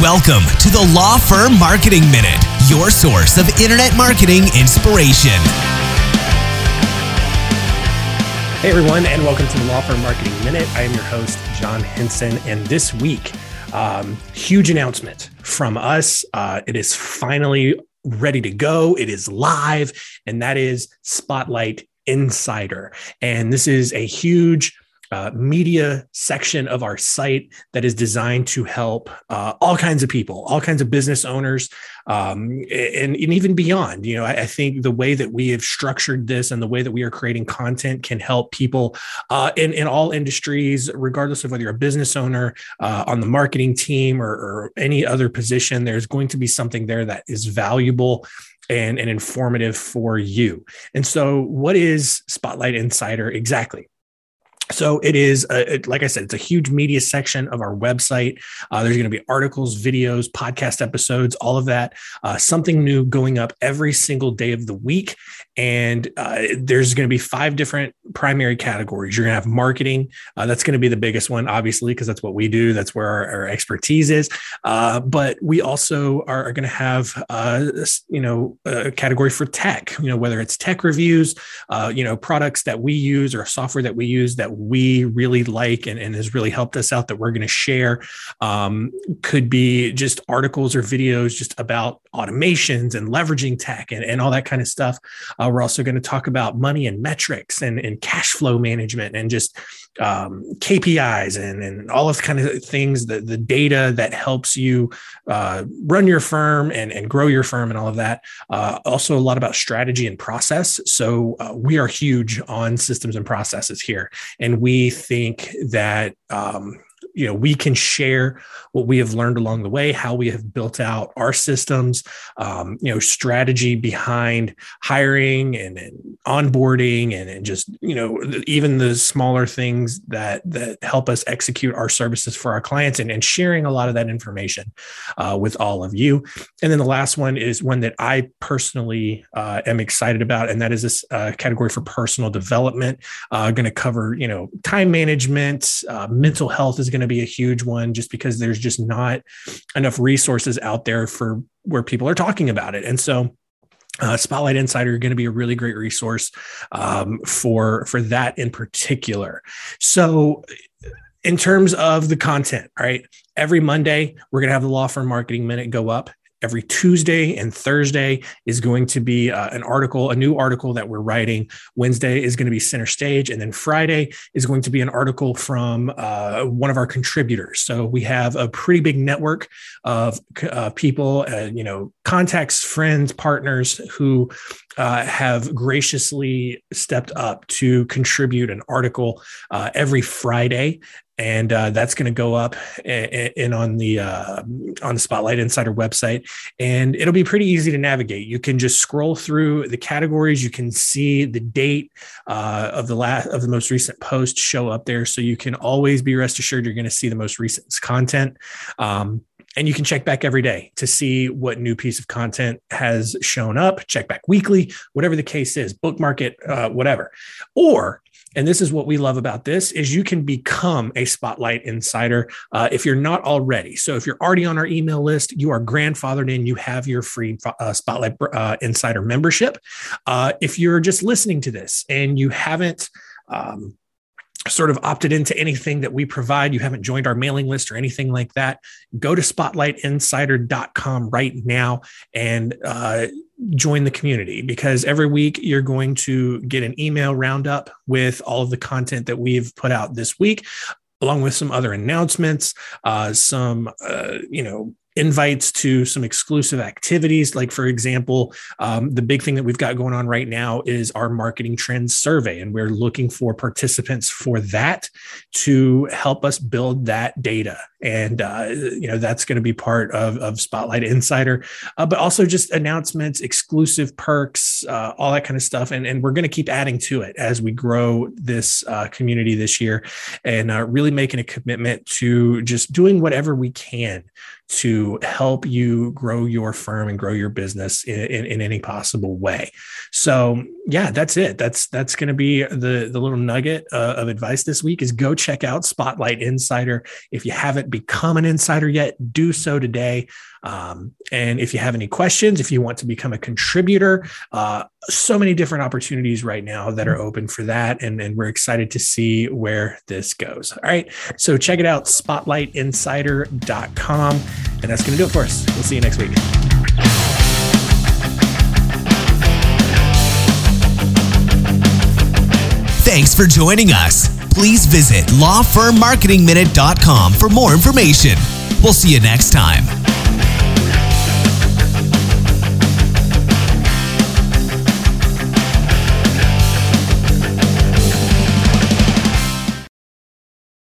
Welcome to the Law Firm Marketing Minute, your source of internet marketing inspiration. Hey everyone, and welcome to the Law Firm Marketing Minute. I am your host, John Henson, and this week, um, huge announcement from us. Uh, it is finally ready to go. It is live, and that is Spotlight Insider. And this is a huge uh, media section of our site that is designed to help uh, all kinds of people, all kinds of business owners, um, and, and, even beyond. You know, I, I, think the way that we have structured this and the way that we are creating content can help people uh, in, in all industries, regardless of whether you're a business owner, uh, on the marketing team, or, or any other position. There's going to be something there that is valuable and, and informative for you. And so, what is Spotlight Insider exactly? So it is, a, it, like I said, it's a huge media section of our website. Uh, there's going to be articles, videos, podcast episodes, all of that. Uh, something new going up every single day of the week. And uh, there's going to be five different primary categories. You're going to have marketing. Uh, that's going to be the biggest one, obviously, because that's what we do. That's where our, our expertise is. Uh, but we also are, are going to have, uh, you know, a category for tech. You know, whether it's tech reviews, you know, products that we use or software that we use that we really like and, and has really helped us out that we're going to share um, could be just articles or videos just about automations and leveraging tech and, and all that kind of stuff. Uh, we're also going to talk about money and metrics and, and cash flow management and just um, KPIs and, and all of the kind of things, the, the data that helps you uh, run your firm and, and grow your firm and all of that. Uh, also, a lot about strategy and process. So, uh, we are huge on systems and processes here. And we think that um, you know we can share what we have learned along the way how we have built out our systems um, you know strategy behind hiring and, and onboarding and, and, just you know even the smaller things that that help us execute our services for our clients and, and sharing a lot of that information uh, with all of you. And then the last one is one that i personally uh, am excited about and that is this uh, category for personal development uh, going to cover you know time management uh, mental health is going to be a huge one just because there's just not enough resources out there for where people are talking about it. And so uh, Spotlight Insider are going to be a really great resource um, for for that in particular. So, in terms of the content, right? Every Monday we're going to have the Law Firm Marketing Minute go up every Tuesday and Thursday is going to be uh, an article, a new article that we're writing. Wednesday is going to be center stage. And then Friday is going to be an article from uh, one of our contributors. So we have a pretty big network of uh, people, and you know, contacts, friends, partners who uh, have graciously stepped up to contribute an article uh, every Friday and uh, that's going to go up in on the uh, on the Spotlight Insider website, and it'll be pretty easy to navigate. You can just scroll through the categories. You can see the date uh, of the last of the most recent post show up there, so you can always be rest assured you're going to see the most recent content. Um, and you can check back every day to see what new piece of content has shown up. Check back weekly, whatever the case is, bookmark it, uh, whatever. Or and this is what we love about this is you can become a spotlight insider uh, if you're not already. So if you're already on our email list you are grandfathered in you have your free uh, spotlight uh, insider membership. Uh, if you're just listening to this and you haven't um, sort of opted into anything that we provide, you haven't joined our mailing list or anything like that, go to spotlightinsider.com right now and uh, join the community because every week you're going to get an email roundup with all of the content that we've put out this week along with some other announcements, uh, some uh, you know invites to some exclusive activities. Like, for example, um, the big thing that we've got going on right now is our marketing trends survey, and we're looking for participants for that to help us build that data. And, uh, you know, that's going to be part of, of Spotlight Insider, uh, but also just announcements, exclusive perks, uh, all that kind of stuff. And, and we're going to keep adding to it as we grow this uh, community this year and uh, really making a commitment to just doing whatever we can to help you grow your firm and grow your business in, in, in any possible way. So yeah, that's it. That's that's going to be the the little nugget uh, of advice this week is go check out Spotlight Insider if you haven't become an insider yet, do so today. Um, and if you have any questions, if you want to become a contributor, uh, so many different opportunities right now that are open for that. And, and we're excited to see where this goes. All right. So check it out, spotlightinsider.com. And that's going to do it for us. We'll see you next week. Thanks for joining us. Please visit lawfirmmarketingminute.com for more information. We'll see you next time.